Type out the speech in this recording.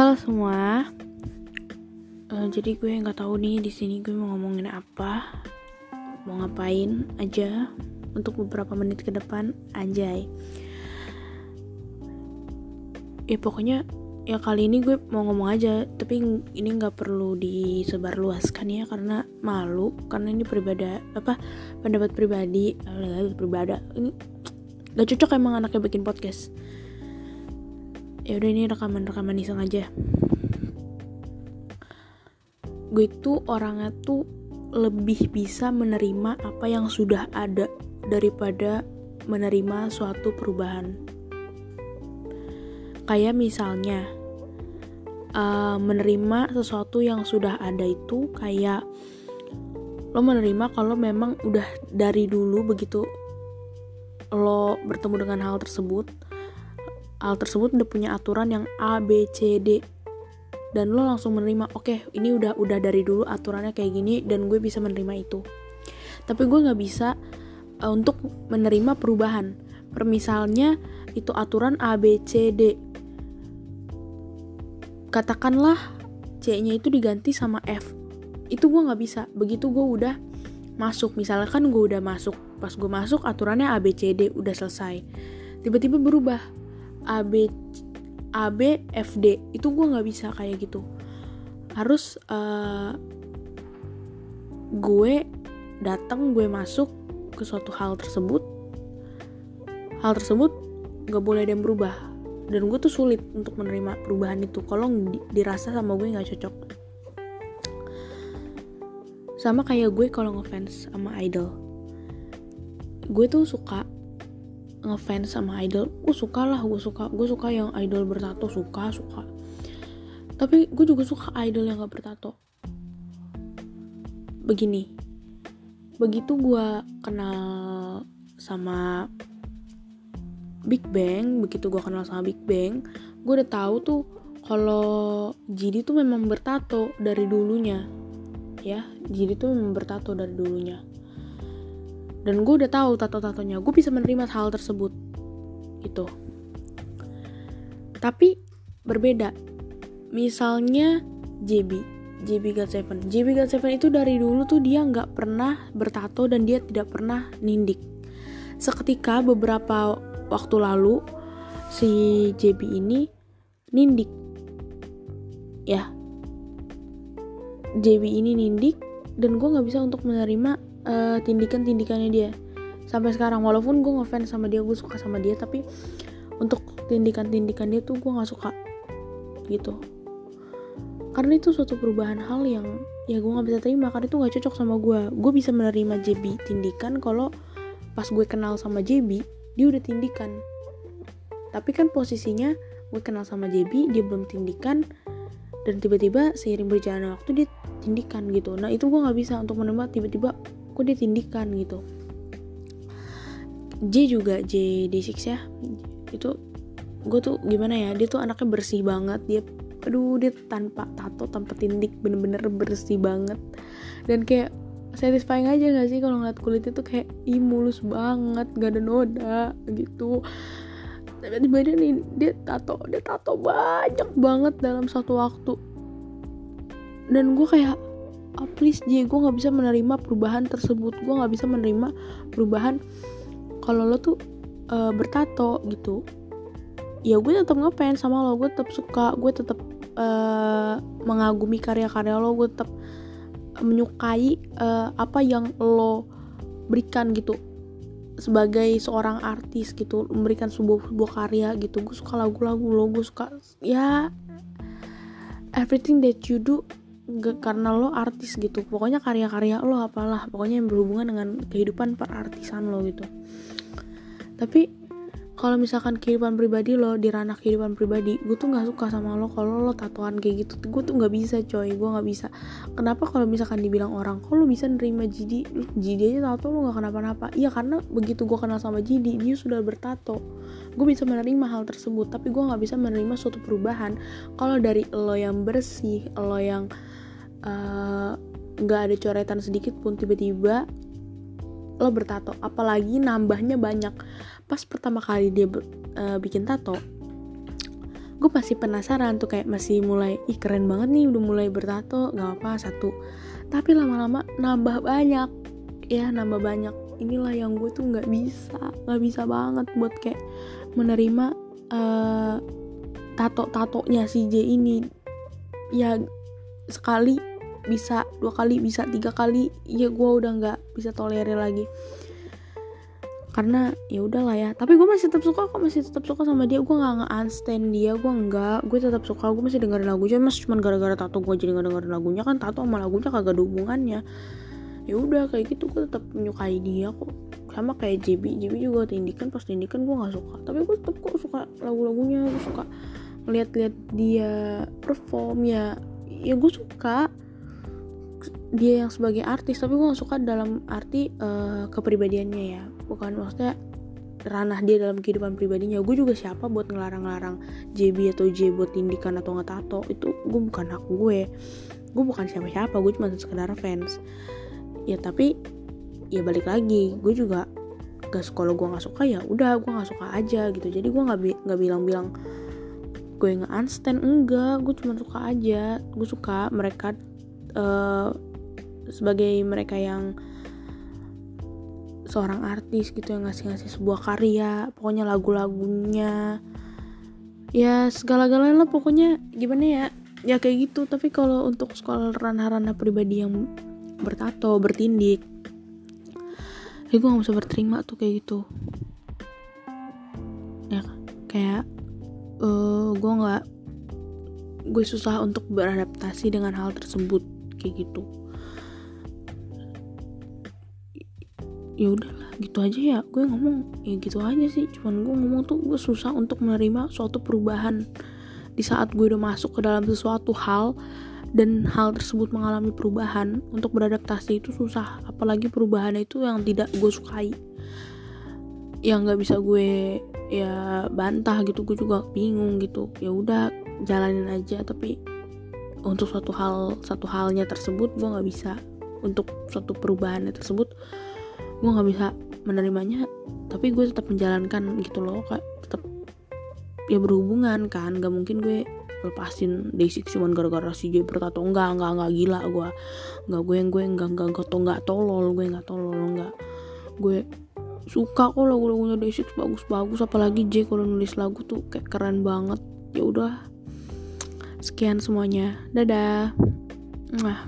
Halo semua. Uh, jadi gue nggak tahu nih di sini gue mau ngomongin apa, mau ngapain aja untuk beberapa menit ke depan, anjay. Ya pokoknya ya kali ini gue mau ngomong aja, tapi ini nggak perlu disebarluaskan ya karena malu, karena ini pribadi apa pendapat pribadi, pribadi ini gak cocok emang anaknya bikin podcast ya udah ini rekaman-rekaman iseng aja. Gue itu orangnya tuh lebih bisa menerima apa yang sudah ada daripada menerima suatu perubahan. Kayak misalnya uh, menerima sesuatu yang sudah ada itu kayak lo menerima kalau memang udah dari dulu begitu lo bertemu dengan hal tersebut hal tersebut udah punya aturan yang A, B, C, D. Dan lo langsung menerima oke okay, ini udah udah dari dulu aturannya kayak gini dan gue bisa menerima itu. Tapi gue nggak bisa uh, untuk menerima perubahan. Permisalnya itu aturan A B C D. Katakanlah C nya itu diganti sama F. Itu gue nggak bisa. Begitu gue udah masuk. Misalnya kan gue udah masuk. Pas gue masuk aturannya A B C D udah selesai. Tiba-tiba berubah AB AB FD itu gue nggak bisa kayak gitu. Harus uh, gue datang gue masuk ke suatu hal tersebut. Hal tersebut nggak boleh ada yang berubah. Dan gue tuh sulit untuk menerima perubahan itu. Kalau dirasa sama gue nggak cocok. Sama kayak gue kalau ngefans sama idol. Gue tuh suka ngefans sama idol gue suka lah gue suka gue suka yang idol bertato suka suka. Tapi gue juga suka idol yang gak bertato. Begini begitu gue kenal sama Big Bang begitu gue kenal sama Big Bang gue udah tahu tuh kalau Jidi tuh memang bertato dari dulunya. Ya Jidi tuh memang bertato dari dulunya dan gue udah tahu tato-tatonya gue bisa menerima hal tersebut. Gitu. Tapi berbeda. Misalnya JB JB God7 JB God7 itu dari dulu tuh dia nggak pernah bertato dan dia tidak pernah nindik. Seketika beberapa waktu lalu si JB ini nindik. Ya. JB ini nindik dan gue nggak bisa untuk menerima uh, tindikan-tindikannya dia. Sampai sekarang walaupun gue ngefans sama dia gue suka sama dia tapi untuk tindikan-tindikan dia tuh gue nggak suka gitu. Karena itu suatu perubahan hal yang ya gue nggak bisa terima karena itu nggak cocok sama gue gue bisa menerima JB tindikan kalau pas gue kenal sama JB dia udah tindikan. Tapi kan posisinya gue kenal sama JB dia belum tindikan dan tiba-tiba seiring berjalannya waktu dia tindikan gitu. Nah itu gue nggak bisa untuk menerima tiba-tiba kok dia tindikan gitu. J juga J D6 ya. Itu gue tuh gimana ya dia tuh anaknya bersih banget. Dia aduh dia tanpa tato tanpa tindik bener-bener bersih banget. Dan kayak satisfying aja gak sih kalau ngeliat kulitnya tuh kayak ih mulus banget gak ada noda gitu. Tiba-tiba dia nih dia tato dia tato banyak banget dalam satu waktu. Dan gue kayak oh, please J gue nggak bisa menerima perubahan tersebut. Gue nggak bisa menerima perubahan kalau lo tuh uh, bertato gitu. Ya gue tetap ngefans sama lo. Gue tetap suka. Gue tetap uh, mengagumi karya-karya lo. Gue tetap menyukai uh, apa yang lo berikan gitu. Sebagai seorang artis gitu. Memberikan sebuah sebuah karya gitu. Gue suka lagu-lagu lo. Gue suka ya everything that you do gak karena lo artis gitu. Pokoknya karya-karya lo apalah. Pokoknya yang berhubungan dengan kehidupan perartisan lo gitu. Tapi kalau misalkan kehidupan pribadi lo di ranah kehidupan pribadi gue tuh nggak suka sama lo kalau lo tatoan kayak gitu. Gue tuh nggak bisa coy. Gue nggak bisa. Kenapa kalau misalkan dibilang orang kok lo bisa nerima Jidi Jidi aja tato lo nggak kenapa-napa. Iya karena begitu gue kenal sama Jidi dia sudah bertato. Gue bisa menerima hal tersebut tapi gue nggak bisa menerima suatu perubahan. Kalau dari lo yang bersih lo yang nggak uh, ada coretan sedikit pun tiba-tiba lo bertato. Apalagi nambahnya banyak. Pas pertama kali dia uh, bikin tato gue masih penasaran tuh kayak masih mulai ih keren banget nih udah mulai bertato gak apa satu. Tapi lama-lama nambah banyak. Ya nambah banyak. Inilah yang gue tuh nggak bisa nggak bisa banget buat kayak menerima uh, tato tatonya si J ini. Ya sekali bisa dua kali bisa tiga kali ya gue udah nggak bisa tolerir lagi. Karena ya udahlah ya tapi gue masih tetap suka kok masih tetap suka sama dia. Gue nggak nge-unstand dia gue nggak gue tetap suka gue masih dengerin lagunya mas cuma gara-gara tato gue jadi nggak dengerin lagunya kan tato sama lagunya kagak ada hubungannya. Ya udah kayak gitu gue tetap menyukai dia kok. Sama kayak JB JB juga tindikan pas tindikan gue nggak suka. Tapi gue tetap kok suka lagu-lagunya gue suka ngeliat-liat dia perform ya ya gue suka dia yang sebagai artis tapi gue gak suka dalam arti uh, kepribadiannya ya. Bukan maksudnya ranah dia dalam kehidupan pribadinya. Gue juga siapa buat ngelarang-larang JB atau J buat tindikan atau ngetato? Itu gue bukan hak gue. Gue bukan siapa-siapa gue cuma sekedar fans. Ya tapi ya balik lagi gue juga gak kalau gue nggak suka ya udah gue nggak suka aja gitu. Jadi gue nggak nggak bi bilang-bilang gue nggak unstand enggak. Gue cuma suka aja. Gue suka mereka uh, sebagai mereka yang seorang artis gitu yang ngasih-ngasih sebuah karya pokoknya lagu-lagunya. Ya segala-galanya lah pokoknya gimana ya? Ya kayak gitu. Tapi kalau untuk sekolah ranah-ranah pribadi yang bertato bertindik ya gue gak bisa berterima tuh kayak gitu. Ya kayak uh, gue nggak gue susah untuk beradaptasi dengan hal tersebut kayak gitu ya udahlah gitu aja ya. Gue ngomong ya gitu aja sih. Cuman gue ngomong tuh gue susah untuk menerima suatu perubahan di saat gue udah masuk ke dalam sesuatu hal dan hal tersebut mengalami perubahan. Untuk beradaptasi itu susah apalagi perubahan itu yang tidak gue sukai. Yang nggak bisa gue ya bantah gitu. Gue juga bingung gitu. Ya udah jalanin aja. Tapi untuk suatu hal satu halnya tersebut gue nggak bisa. Untuk suatu perubahan tersebut gue nggak bisa menerimanya tapi gue tetap menjalankan gitu loh kayak tetap ya berhubungan kan gak mungkin gue lepasin Day6 cuman gara-gara si J bertato enggak enggak enggak gila gue enggak gue yang gue enggak enggak enggak to enggak tolol gue enggak tolol enggak. Gue suka kok lagu-lagunya Day6 bagus-bagus apalagi J kalau nulis lagu tuh kayak keren banget. Ya udah sekian semuanya. Dadah. Mwah.